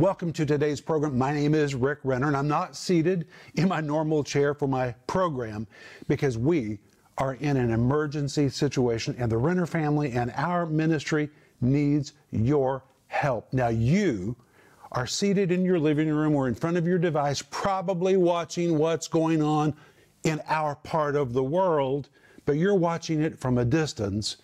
Welcome to today's program. My name is Rick Renner, and I'm not seated in my normal chair for my program because we are in an emergency situation, and the Renner family and our ministry needs your help. Now, you are seated in your living room or in front of your device, probably watching what's going on in our part of the world, but you're watching it from a distance.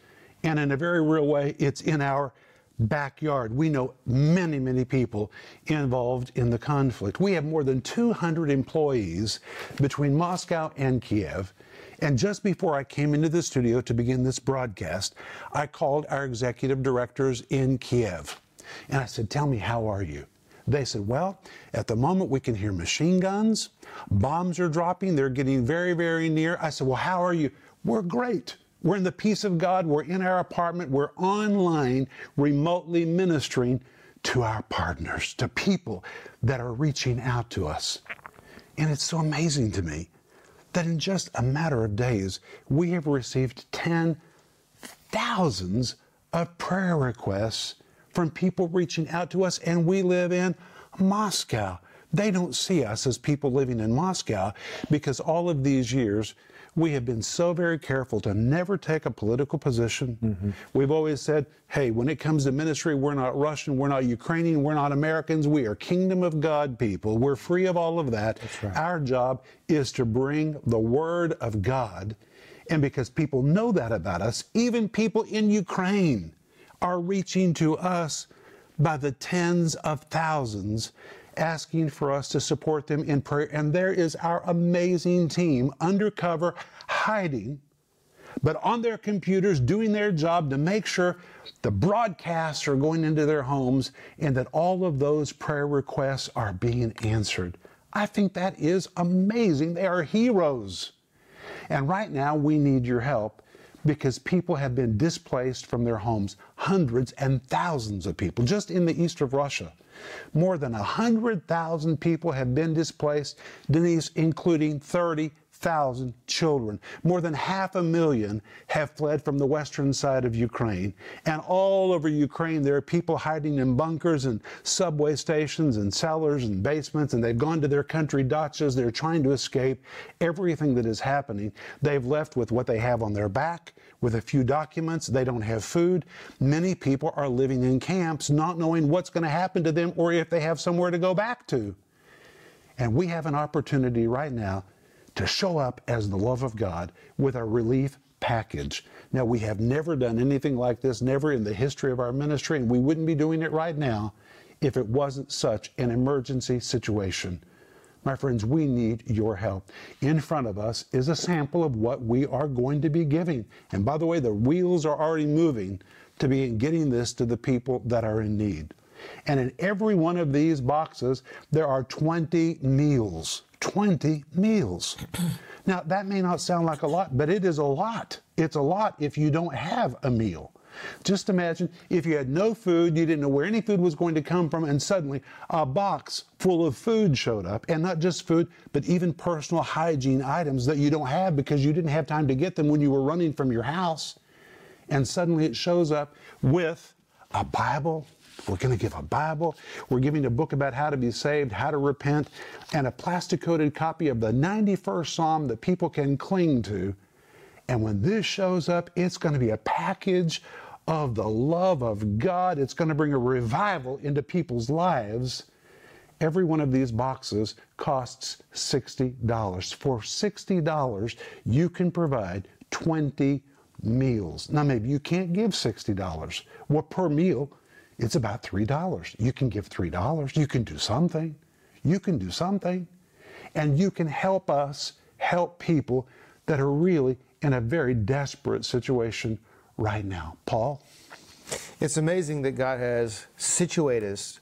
And in a very real way, it's in our backyard. We know many, many people involved in the conflict. We have more than 200 employees between Moscow and Kiev. And just before I came into the studio to begin this broadcast, I called our executive directors in Kiev. And I said, Tell me, how are you? They said, Well, at the moment we can hear machine guns, bombs are dropping, they're getting very, very near. I said, Well, how are you? We're great. We're in the peace of God. We're in our apartment. We're online, remotely ministering to our partners, to people that are reaching out to us. And it's so amazing to me that in just a matter of days, we have received 10 thousands of prayer requests from people reaching out to us, and we live in Moscow. They don't see us as people living in Moscow because all of these years we have been so very careful to never take a political position. Mm-hmm. We've always said, hey, when it comes to ministry, we're not Russian, we're not Ukrainian, we're not Americans, we are kingdom of God people. We're free of all of that. Right. Our job is to bring the word of God. And because people know that about us, even people in Ukraine are reaching to us by the tens of thousands asking for us to support them in prayer. And there is our amazing team undercover, hiding, but on their computers doing their job to make sure the broadcasts are going into their homes and that all of those prayer requests are being answered. I think that is amazing. They are heroes. And right now, we need your help because people have been displaced from their homes. Hundreds and thousands of people, just in the east of Russia. More than 100,000 people have been displaced, Denise, including 30 thousand children. More than half a million have fled from the western side of Ukraine. And all over Ukraine, there are people hiding in bunkers and subway stations and cellars and basements, and they've gone to their country dachas. They're trying to escape everything that is happening. They've left with what they have on their back, with a few documents. They don't have food. Many people are living in camps, not knowing what's going to happen to them or if they have somewhere to go back to. And we have an opportunity right now to show up as the love of God with a relief package. Now, we have never done anything like this, never in the history of our ministry, and we wouldn't be doing it right now if it wasn't such an emergency situation. My friends, we need your help. In front of us is a sample of what we are going to be giving. And by the way, the wheels are already moving to be getting this to the people that are in need. And in every one of these boxes, there are 20 meals. 20 meals. now, that may not sound like a lot, but it is a lot. It's a lot if you don't have a meal. Just imagine if you had no food, you didn't know where any food was going to come from, and suddenly a box full of food showed up. And not just food, but even personal hygiene items that you don't have because you didn't have time to get them when you were running from your house. And suddenly it shows up with a Bible, we're going to give a Bible. We're giving a book about how to be saved, how to repent, and a plastic coated copy of the 91st Psalm that people can cling to. And when this shows up, it's going to be a package of the love of God. It's going to bring a revival into people's lives. Every one of these boxes costs $60. For $60, you can provide 20 meals. Now, maybe you can't give $60. Well, per meal, it's about $3. You can give $3. You can do something. You can do something. And you can help us help people that are really in a very desperate situation right now. Paul? It's amazing that God has situated us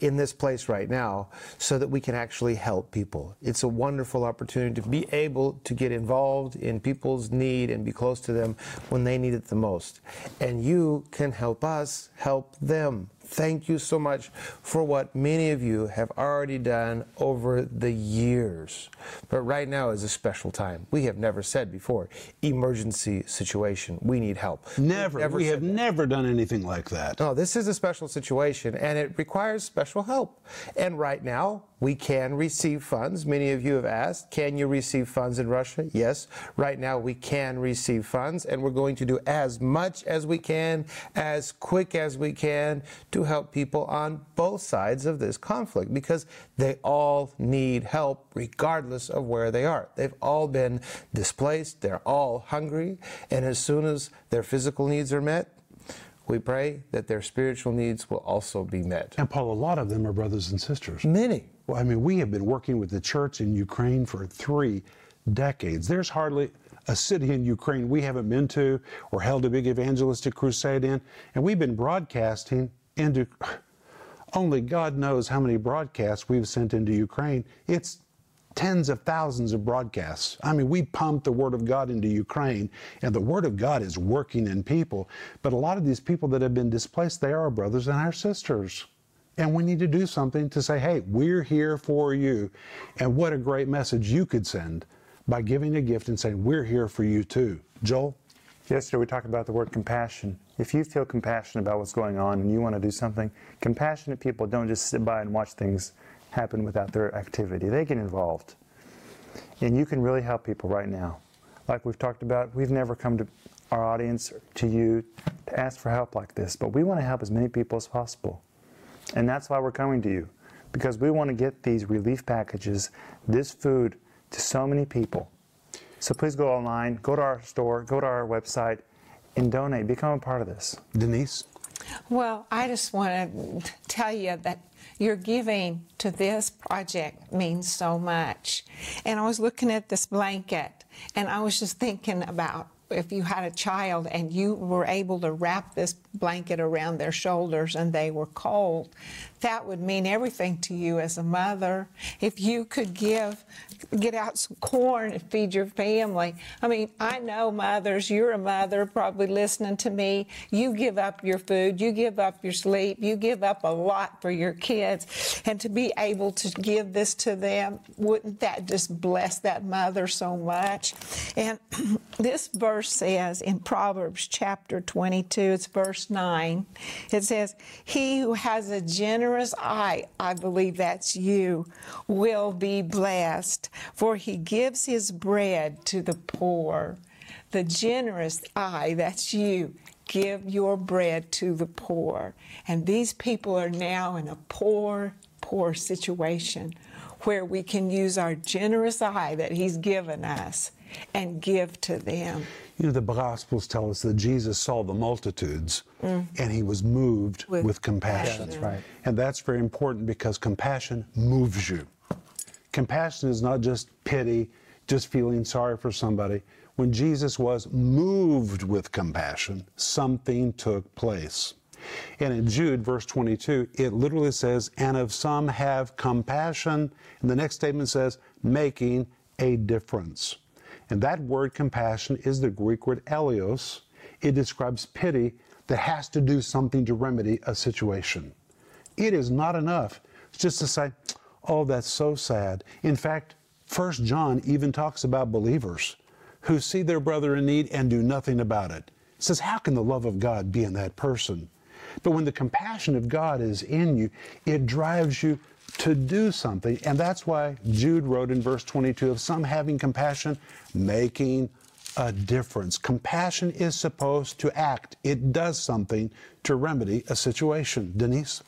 in this place right now so that we can actually help people. It's a wonderful opportunity to be able to get involved in people's need and be close to them when they need it the most. And you can help us help them Thank you so much for what many of you have already done over the years. But right now is a special time. We have never said before, emergency situation. We need help. Never. We've we have never done anything like that. no, this is a special situation and it requires special help. And right now, we can receive funds. Many of you have asked, can you receive funds in Russia? Yes. Right now, we can receive funds, and we're going to do as much as we can, as quick as we can, to help people on both sides of this conflict because they all need help regardless of where they are. They've all been displaced, they're all hungry, and as soon as their physical needs are met, we pray that their spiritual needs will also be met. And Paul, a lot of them are brothers and sisters. Many. Well, I mean, we have been working with the church in Ukraine for three decades. There's hardly a city in Ukraine we haven't been to or held a big evangelistic crusade in. And we've been broadcasting into only God knows how many broadcasts we've sent into Ukraine. It's tens of thousands of broadcasts. I mean, we pump the Word of God into Ukraine, and the Word of God is working in people. But a lot of these people that have been displaced, they are our brothers and our sisters. And we need to do something to say, hey, we're here for you. And what a great message you could send by giving a gift and saying, we're here for you too. Joel? Yesterday we talked about the word compassion. If you feel compassionate about what's going on and you want to do something, compassionate people don't just sit by and watch things happen without their activity. They get involved. And you can really help people right now. Like we've talked about, we've never come to our audience, to you, to ask for help like this, but we want to help as many people as possible. And that's why we're coming to you, because we want to get these relief packages, this food, to so many people. So please go online, go to our store, go to our website, and donate. Become a part of this. Denise? Well, I just want to tell you that your giving to this project means so much. And I was looking at this blanket and I was just thinking about if you had a child and you were able to wrap this blanket around their shoulders and they were cold, that would mean everything to you as a mother. If you could give, get out some corn and feed your family. I mean, I know mothers, you're a mother probably listening to me. You give up your food, you give up your sleep, you give up a lot for your kids. And to be able to give this to them, wouldn't that just bless that mother so much? And this verse says in Proverbs chapter 22, it's verse 9, it says, He who has a generous eye, I believe that's you, will be blessed, for he gives his bread to the poor. The generous eye, that's you. Give your bread to the poor. And these people are now in a poor, poor situation where we can use our generous eye that he's given us and give to them. You know, the Gospels tell us that Jesus saw the multitudes mm. and he was moved with, With compassion. compassion. That's right. And that's very important because compassion moves you. Compassion is not just pity, just feeling sorry for somebody. When Jesus was moved with compassion, something took place. And in Jude, verse 22, it literally says, And of some have compassion. And the next statement says, making a difference. And that word compassion is the Greek word eleos. It describes pity that has to do something to remedy a situation. It is not enough just to say, oh, that's so sad. In fact, First John even talks about believers who see their brother in need and do nothing about it. It says, how can the love of God be in that person? But when the compassion of God is in you, it drives you to do something. And that's why Jude wrote in verse 22 of some having compassion, making a difference. Compassion is supposed to act, it does something to remedy a situation. Denise?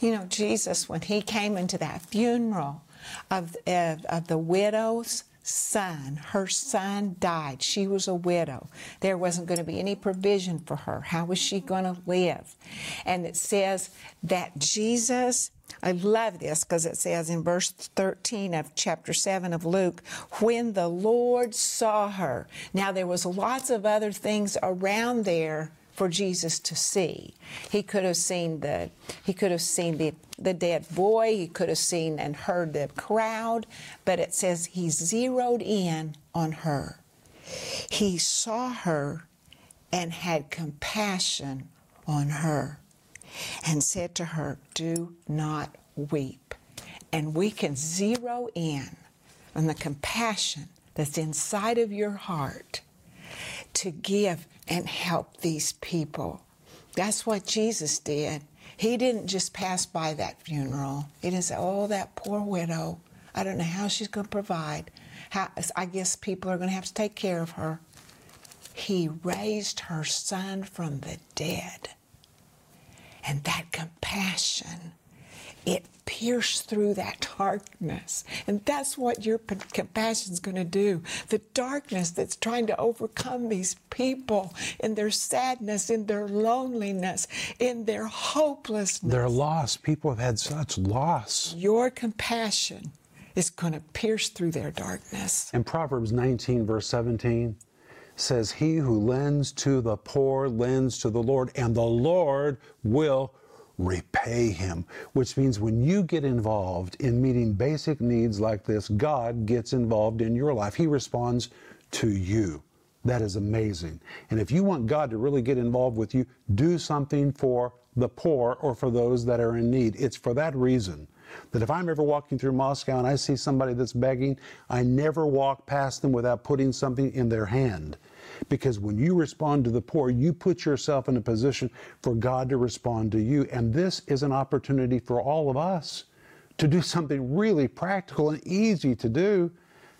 You know, Jesus, when he came into that funeral of, of, of the widow's son, her son died. She was a widow. There wasn't going to be any provision for her. How was she going to live? And it says that Jesus. I love this because it says in verse 13 of chapter 7 of Luke, when the Lord saw her. Now, there was lots of other things around there for Jesus to see. He could have seen the he could have seen the the dead boy, he could have seen and heard the crowd, but it says he zeroed in on her. He saw her and had compassion on her. and said to her, Do not weep. And we can zero in on the compassion that's inside of your heart to give and help these people. That's what Jesus did. He didn't just pass by that funeral. He didn't say, Oh, that poor widow. I don't know how she's going to provide. How, I guess people are going to have to take care of her. He raised her son from the dead. And that compassion, it pierced through that darkness. And that's what your compassion is going to do. The darkness that's trying to overcome these people in their sadness, in their loneliness, in their hopelessness. Their loss. People have had such loss. Your compassion is going to pierce through their darkness. And Proverbs 19, verse 17, says, He who lends to the poor lends to the Lord, and the Lord will repay him. Which means when you get involved in meeting basic needs like this, God gets involved in your life. He responds to you. That is amazing. And if you want God to really get involved with you, do something for the poor or for those that are in need. It's for that reason that if I'm ever walking through Moscow and I see somebody that's begging, I never walk past them without putting something in their hand. Because when you respond to the poor, you put yourself in a position for God to respond to you. And this is an opportunity for all of us to do something really practical and easy to do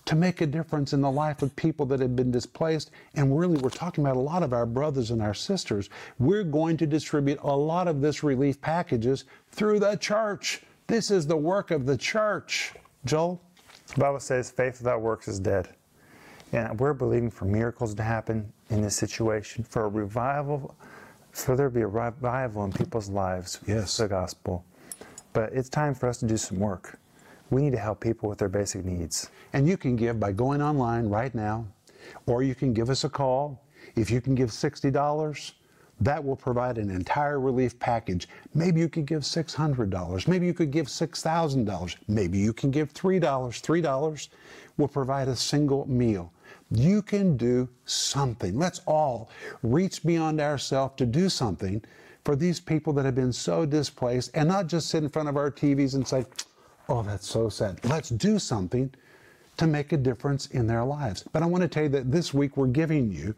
to make a difference in the life of people that have been displaced. And really, we're talking about a lot of our brothers and our sisters. We're going to distribute a lot of this relief packages through the church. This is the work of the church. Joel? The Bible says faith without works is dead. And we're believing for miracles to happen in this situation, for a revival, for there to be a revival in people's lives yes. the gospel. But it's time for us to do some work. We need to help people with their basic needs. And you can give by going online right now, or you can give us a call. If you can give $60, that will provide an entire relief package. Maybe you could give $600. Maybe you could give $6,000. Maybe you can give $3. $3 will provide a single meal. You can do something. Let's all reach beyond ourselves to do something for these people that have been so displaced and not just sit in front of our TVs and say, oh, that's so sad. Let's do something to make a difference in their lives. But I want to tell you that this week we're giving you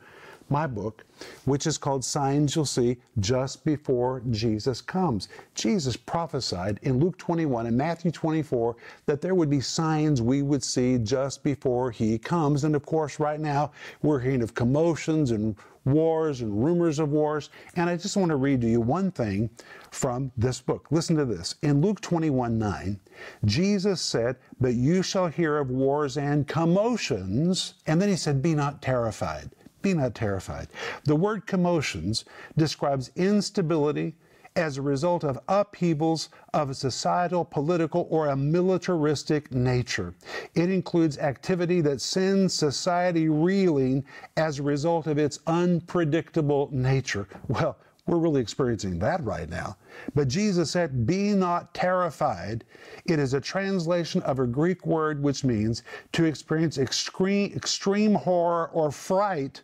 my book, which is called Signs You'll See Just Before Jesus Comes. Jesus prophesied in Luke 21 and Matthew 24 that there would be signs we would see just before he comes. And of course, right now, we're hearing of commotions and wars and rumors of wars. And I just want to read to you one thing from this book. Listen to this. In Luke 21 9, Jesus said, But you shall hear of wars and commotions. And then he said, Be not terrified. Be not terrified. The word commotions describes instability as a result of upheavals of a societal, political, or a militaristic nature. It includes activity that sends society reeling as a result of its unpredictable nature. Well, we're really experiencing that right now. But Jesus said, Be not terrified. It is a translation of a Greek word which means to experience extreme, extreme horror or fright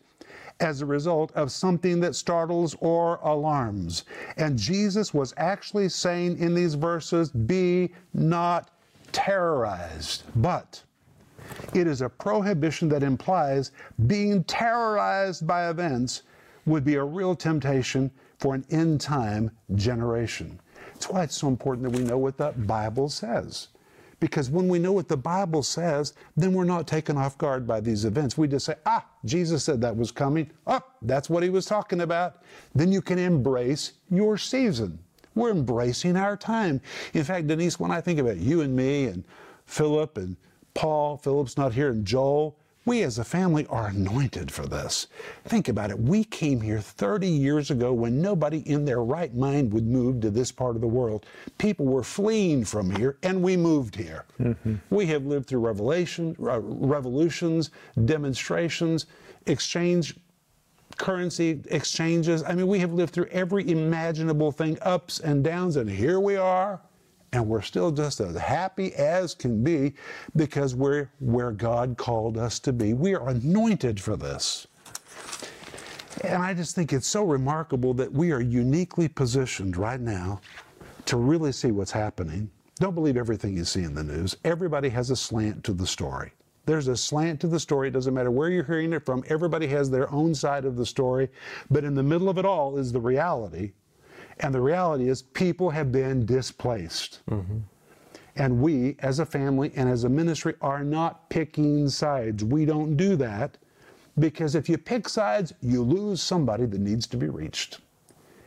as a result of something that startles or alarms. And Jesus was actually saying in these verses, Be not terrorized. But it is a prohibition that implies being terrorized by events would be a real temptation for an end time generation. That's why it's so important that we know what the Bible says. Because when we know what the Bible says, then we're not taken off guard by these events. We just say, ah, Jesus said that was coming. Oh, that's what he was talking about. Then you can embrace your season. We're embracing our time. In fact, Denise, when I think about you and me and Philip and Paul, Philip's not here, and Joel, we as a family are anointed for this. Think about it. We came here 30 years ago when nobody in their right mind would move to this part of the world. People were fleeing from here, and we moved here. Mm-hmm. We have lived through revelation, uh, revolutions, demonstrations, exchange currency exchanges. I mean, we have lived through every imaginable thing, ups and downs, and here we are and we're still just as happy as can be because we're where God called us to be. We are anointed for this. And I just think it's so remarkable that we are uniquely positioned right now to really see what's happening. Don't believe everything you see in the news. Everybody has a slant to the story. There's a slant to the story. It doesn't matter where you're hearing it from. Everybody has their own side of the story. But in the middle of it all is the reality. And the reality is people have been displaced. And we, as a family and as a ministry, are not picking sides. We don't do that because if you pick sides, you lose somebody that needs to be reached.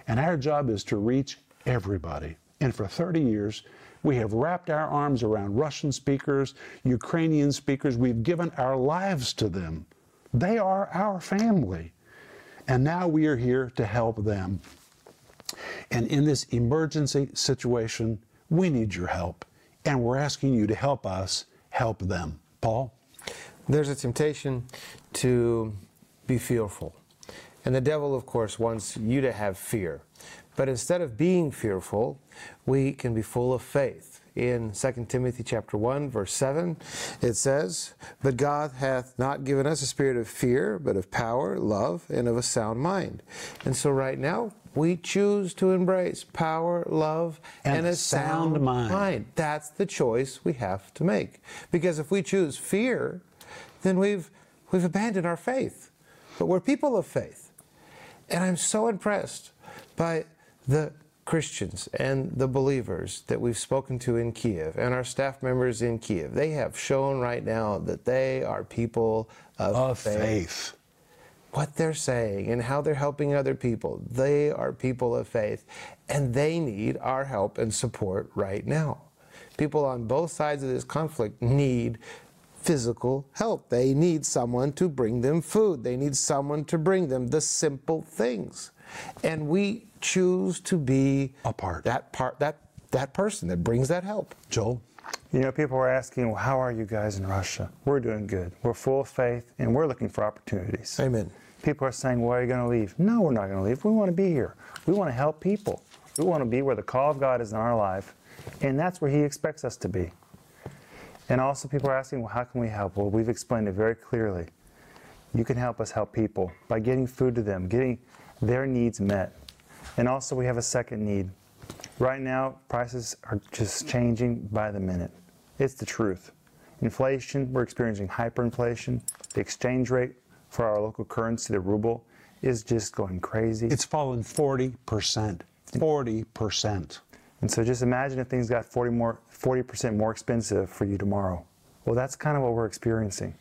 And our job is to reach everybody. And for 30 years, we have wrapped our arms around Russian speakers, Ukrainian speakers. We've given our lives to them. They are our family. And now we are here to help them. And in this emergency situation, we need your help. And we're asking you to help us help them. Paul? There's a temptation to be fearful. And the devil, of course, wants you to have fear. But instead of being fearful, we can be full of faith. In 2 Timothy chapter 1 verse 7, it says, "But God hath not given us a spirit of fear, but of power, love, and of a sound mind." And so right now, we choose to embrace power, love, And and, a sound sound, mind. mind. That's the choice we have to make. Because if we choose fear, then we've we've abandoned our faith. But we're people of faith. And I'm so impressed by the Christians and the believers that we've spoken to in Kiev and our staff members in Kiev. They have shown right now that they are people of, Of faith. What they're saying and how they're helping other people, they are people of faith and they need our help and support right now. People on both sides of this conflict need physical help. They need someone to bring them food. They need someone to bring them the simple things. And we choose to be A part. that part that that person that brings that help. Joel? You know, people are asking, well, how are you guys in Russia? We're doing good. We're full of faith, and we're looking for opportunities. Amen. People are saying, well, are you going to leave? No, we're not going to leave. We want to be here. We want to help people. We want to be where the call of God is in our life, and that's where He expects us to be. And also, people are asking, well, how can we help? Well, we've explained it very clearly. You can help us help people by getting food to them, getting their needs met. And also, we have a second need. Right now, prices are just changing by the minute. It's the truth. Inflation, we're experiencing hyperinflation. The exchange rate for our local currency, the ruble, is just going crazy. It's fallen 40%. 40%. And so just imagine if things got 40 more, 40% more expensive for you tomorrow. Well, that's kind of what we're experiencing.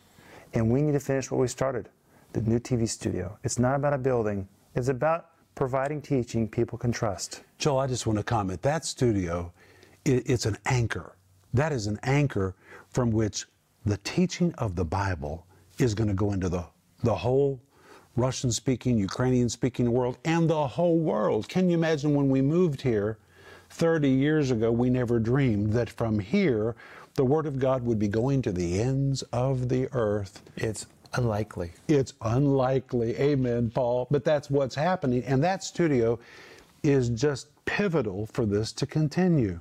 And we need to finish what we started the new TV studio. It's not about a building, it's about providing teaching people can trust. Joel, I just want to comment. That studio, i it's an anchor. That is an anchor from which the teaching of the Bible is going to go into the, the whole Russian speaking, Ukrainian speaking world, and the whole world. Can you imagine when we moved here 30 years ago, we never dreamed that from here, the Word of God would be going to the ends of the earth. It's unlikely. It's unlikely. Amen, Paul. But that's what's happening. And that studio is just pivotal for this to continue.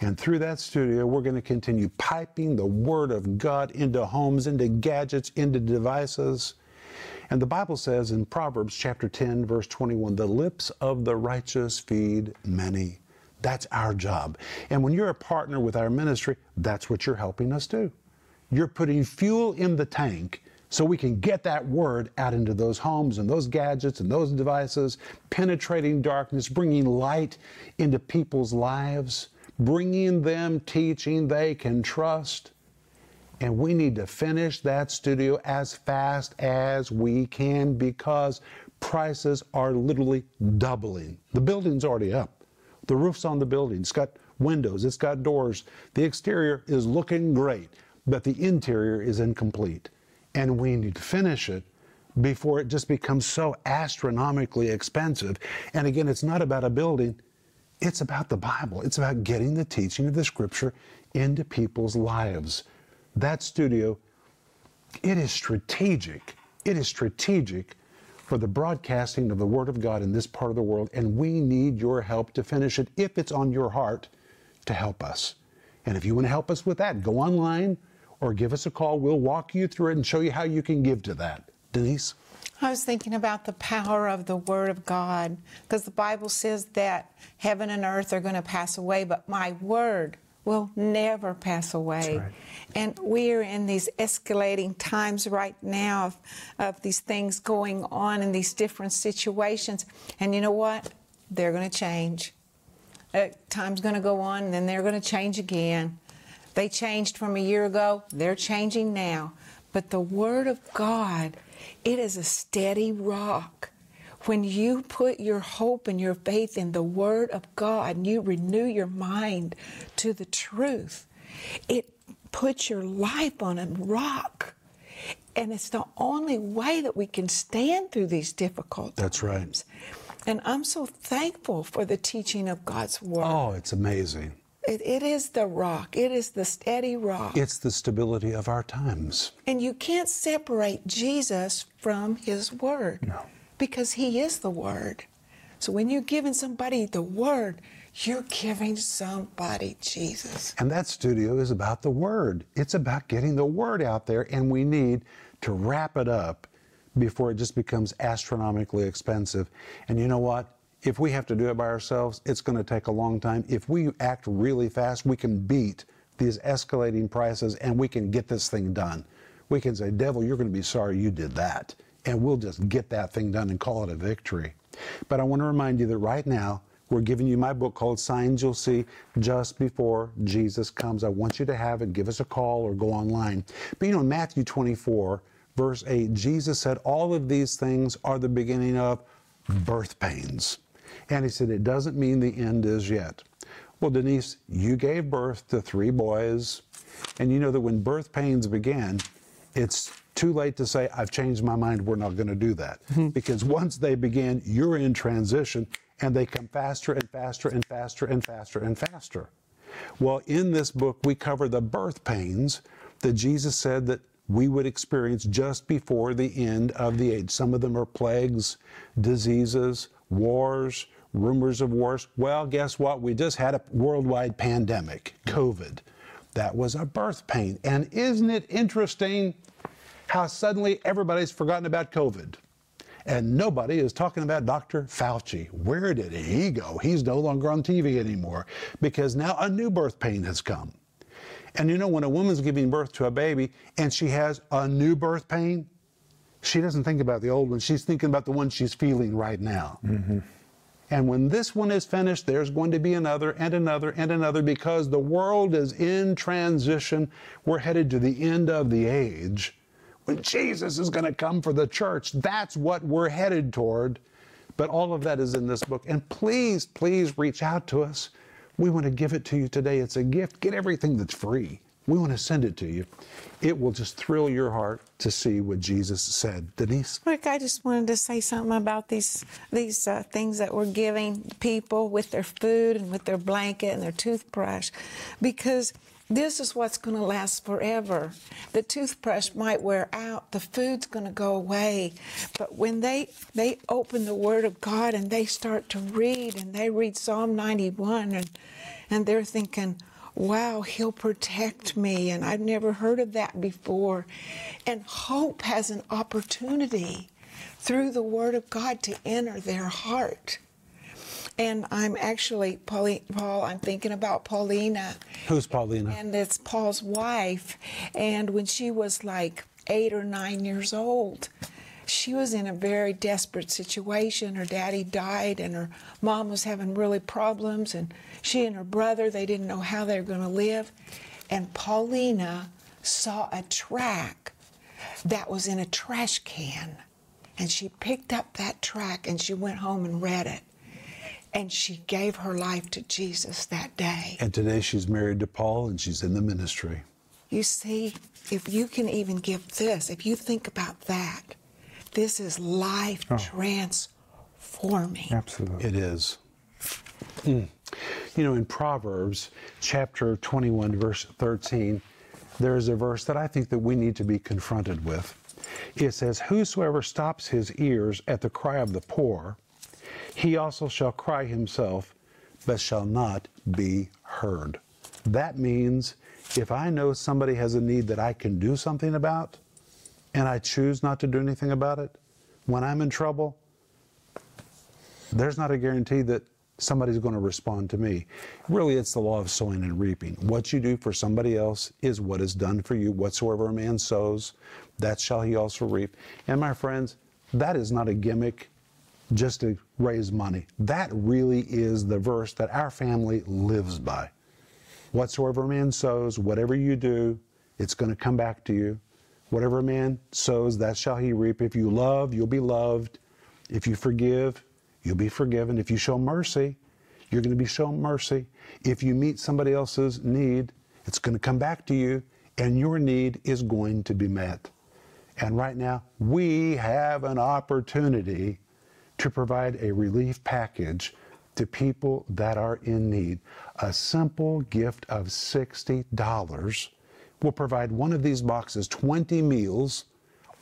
And through that studio, we're going to continue piping the Word of God into homes, into gadgets, into devices. And the Bible says in Proverbs chapter 10, verse 21, the lips of the righteous feed many. That's our job. And when you're a partner with our ministry, that's what you're helping us do. You're putting fuel in the tank so we can get that word out into those homes and those gadgets and those devices, penetrating darkness, bringing light into people's lives, bringing them teaching they can trust. And we need to finish that studio as fast as we can because prices are literally doubling. The building's already up. The roof's on the building. It's got windows, it's got doors. The exterior is looking great, but the interior is incomplete. And we need to finish it before it just becomes so astronomically expensive. And again, it's not about a building, it's about the Bible. It's about getting the teaching of the scripture into people's lives. That studio, it is strategic. It is strategic for the broadcasting of the Word of God in this part of the world, and we need your help to finish it if it's on your heart to help us. And if you want to help us with that, go online or give us a call. We'll walk you through it and show you how you can give to that. Denise? I was thinking about the power of the Word of God because the Bible says that heaven and earth are going to pass away, but my Word will never pass away. right. And we are in these escalating times right now of, of these things going on in these different situations. And you know what? They're going to change. Uh, time's going to go on, and then they're going to change again. They changed from a year ago, they're changing now. But the Word of God, it is a steady rock. When you put your hope and your faith in the Word of God and you renew your mind to the truth, it puts your life on a rock. And it's the only way that we can stand through these difficult That's right. And I'm so thankful for the teaching of God's Word. Oh, it's amazing. It, it is the rock. It is the steady rock. It's the stability of our times. and you can't separate Jesus from His Word. No. Because He is the Word. So when you're giving somebody the Word, you're giving somebody Jesus. And that studio is about the Word. It's about getting the Word out there, and we need to wrap it up before it just becomes astronomically expensive. And you know what? If we have to do it by ourselves, it's going to take a long time. If we act really fast, we can beat these escalating prices and we can get this thing done. We can say, Devil, you're going to be sorry you did that. And we'll just get that thing done and call it a victory. But I want to remind you that right now, we're giving you my book called Signs You'll See just before Jesus comes. I want you to have it. Give us a call or go online. But you know, Matthew 24, verse 8, Jesus said, All of these things are the beginning of birth pains. And he said, It doesn't mean the end is yet. Well, Denise, you gave birth to three boys. And you know that when birth pains began, it's too late to say, I've changed my mind, we're not going to do that. Mm-hmm. Because once they begin, you're in transition and they come faster and faster and faster and faster and faster. Well, in this book, we cover the birth pains that Jesus said that we would experience just before the end of the age. Some of them are plagues, diseases, wars, rumors of wars. Well, guess what? We just had a worldwide pandemic, COVID. That was a birth pain. And isn't it interesting how suddenly everybody's forgotten about COVID? And nobody is talking about Dr. Fauci. Where did he go? He's no longer on TV anymore because now a new birth pain has come. And you know, when a woman's giving birth to a baby and she has a new birth pain, she doesn't think about the old one. She's thinking about the one she's feeling right now. Mm-hmm. And when this one is finished, there's going to be another and another and another because the world is in transition. We're headed to the end of the age when Jesus is going to come for the church. That's what we're headed toward. But all of that is in this book. And please, please reach out to us. We want to give it to you today. It's a gift. Get everything that's free. We want to send it to you. It will just thrill your heart to see what Jesus said. Denise? Rick, I just wanted to say something about these these uh, things that we're giving people with their food and with their blanket and their toothbrush, because this is what's going to last forever. The toothbrush might wear out, the food's going to go away, but when they they open the Word of God and they start to read and they read Psalm 91 and and they're thinking wow, he'll protect me. And I've never heard of that before. And hope has an opportunity through the Word of God to enter their heart. And I'm actually, Paul, I'm thinking about Paulina. Who's Paulina? And it's Paul's wife. And when she was like eight or nine years old, she was in a very desperate situation. Her daddy died, and her mom was having really problems. And she and her brother, they didn't know how they were going to live. And Paulina saw a track that was in a trash can. And she picked up that track and she went home and read it. And she gave her life to Jesus that day. And today she's married to Paul and she's in the ministry. You see, if you can even give this, if you think about that, this is life transforming. Absolutely. It is. Mm. You know, in Proverbs chapter 21, verse 13, there is a verse that I think that we need to be confronted with. It says, Whosoever stops his ears at the cry of the poor, he also shall cry himself, but shall not be heard. That means if I know somebody has a need that I can do something about, and I choose not to do anything about it, when I'm in trouble, there's not a guarantee that somebody's going to respond to me. Really, it's the law of sowing and reaping. What you do for somebody else is what is done for you. Whatsoever a man sows, that shall he also reap. And my friends, that is not a gimmick just to raise money. That really is the verse that our family lives by. Whatsoever a man sows, whatever you do, it's going to come back to you. Whatever a man sows, that shall he reap. If you love, you'll be loved. If you forgive, you'll be forgiven. If you show mercy, you're going to be shown mercy. If you meet somebody else's need, it's going to come back to you, and your need is going to be met. And right now, we have an opportunity to provide a relief package to people that are in need. A simple gift of $60 will provide one of these boxes 20 meals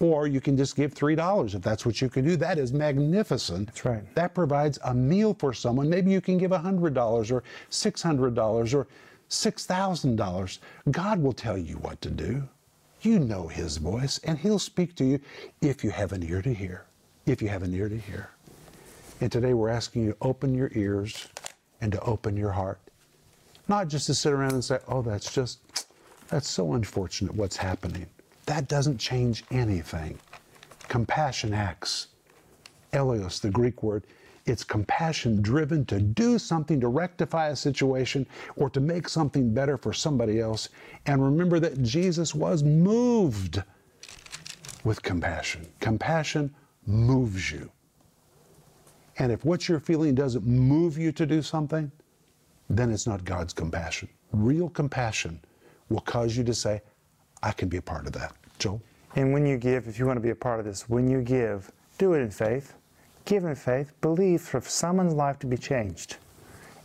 or you can just give $3 if that's what you can do. That is magnificent. That's right. That provides a meal for someone. Maybe you can give $100 or $600 or $6,000. God will tell you what to do. You know His voice, and He'll speak to you if you have an ear to hear. If you have an ear to hear. And today we're asking you to open your ears and to open your heart. Not just to sit around and say, oh, that's just, that's so unfortunate what's happening. That doesn't change anything. Compassion acts. Eleos, the Greek word, it's compassion driven to do something to rectify a situation or to make something better for somebody else. And remember that Jesus was moved with compassion. Compassion moves you. And if what you're feeling doesn't move you to do something, then it's not God's compassion. Real compassion will cause you to say, I can be a part of that. Joel? And when you give, if you want to be a part of this, when you give, do it in faith. Give in faith. Believe for someone's life to be changed.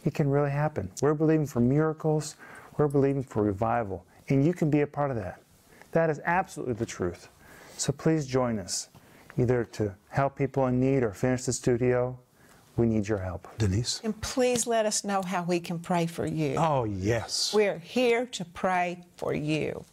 It can really happen. We're believing for miracles. We're believing for revival. And you can be a part of that. That is absolutely the truth. So please join us, either to help people in need or finish the studio. We need your help. Denise? And please let us know how we can pray for you. Oh, yes. We're here to pray for you.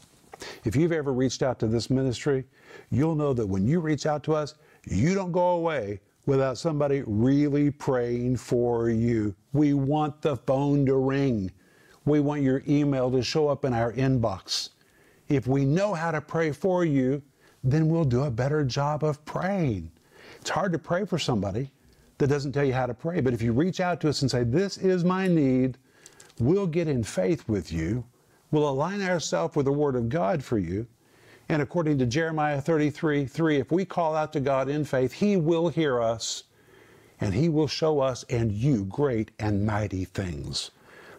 If you've ever reached out to this ministry, you'll know that when you reach out to us, you don't go away without somebody really praying for you. We want the phone to ring. We want your email to show up in our inbox. If we know how to pray for you, then we'll do a better job of praying. It's hard to pray for somebody that doesn't tell you how to pray, but if you reach out to us and say, This is my need, we'll get in faith with you. We'll align ourselves with the Word of God for you. And according to Jeremiah 33 3, if we call out to God in faith, He will hear us and He will show us and you great and mighty things.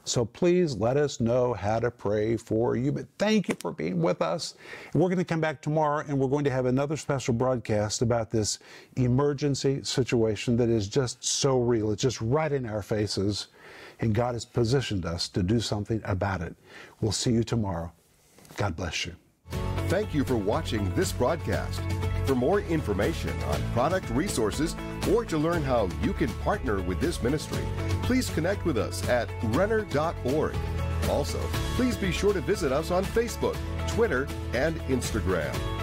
So please let us know how to pray for you. But thank you for being with us. We're going to come back tomorrow and we're going to have another special broadcast about this emergency situation that is just so real. It's just right in our faces. And God has positioned us to do something about it. We'll see you tomorrow. God bless you. Thank you for watching this broadcast. For more information on product resources or to learn how you can partner with this ministry, please connect with us at Renner.org. Also, please be sure to visit us on Facebook, Twitter, and Instagram.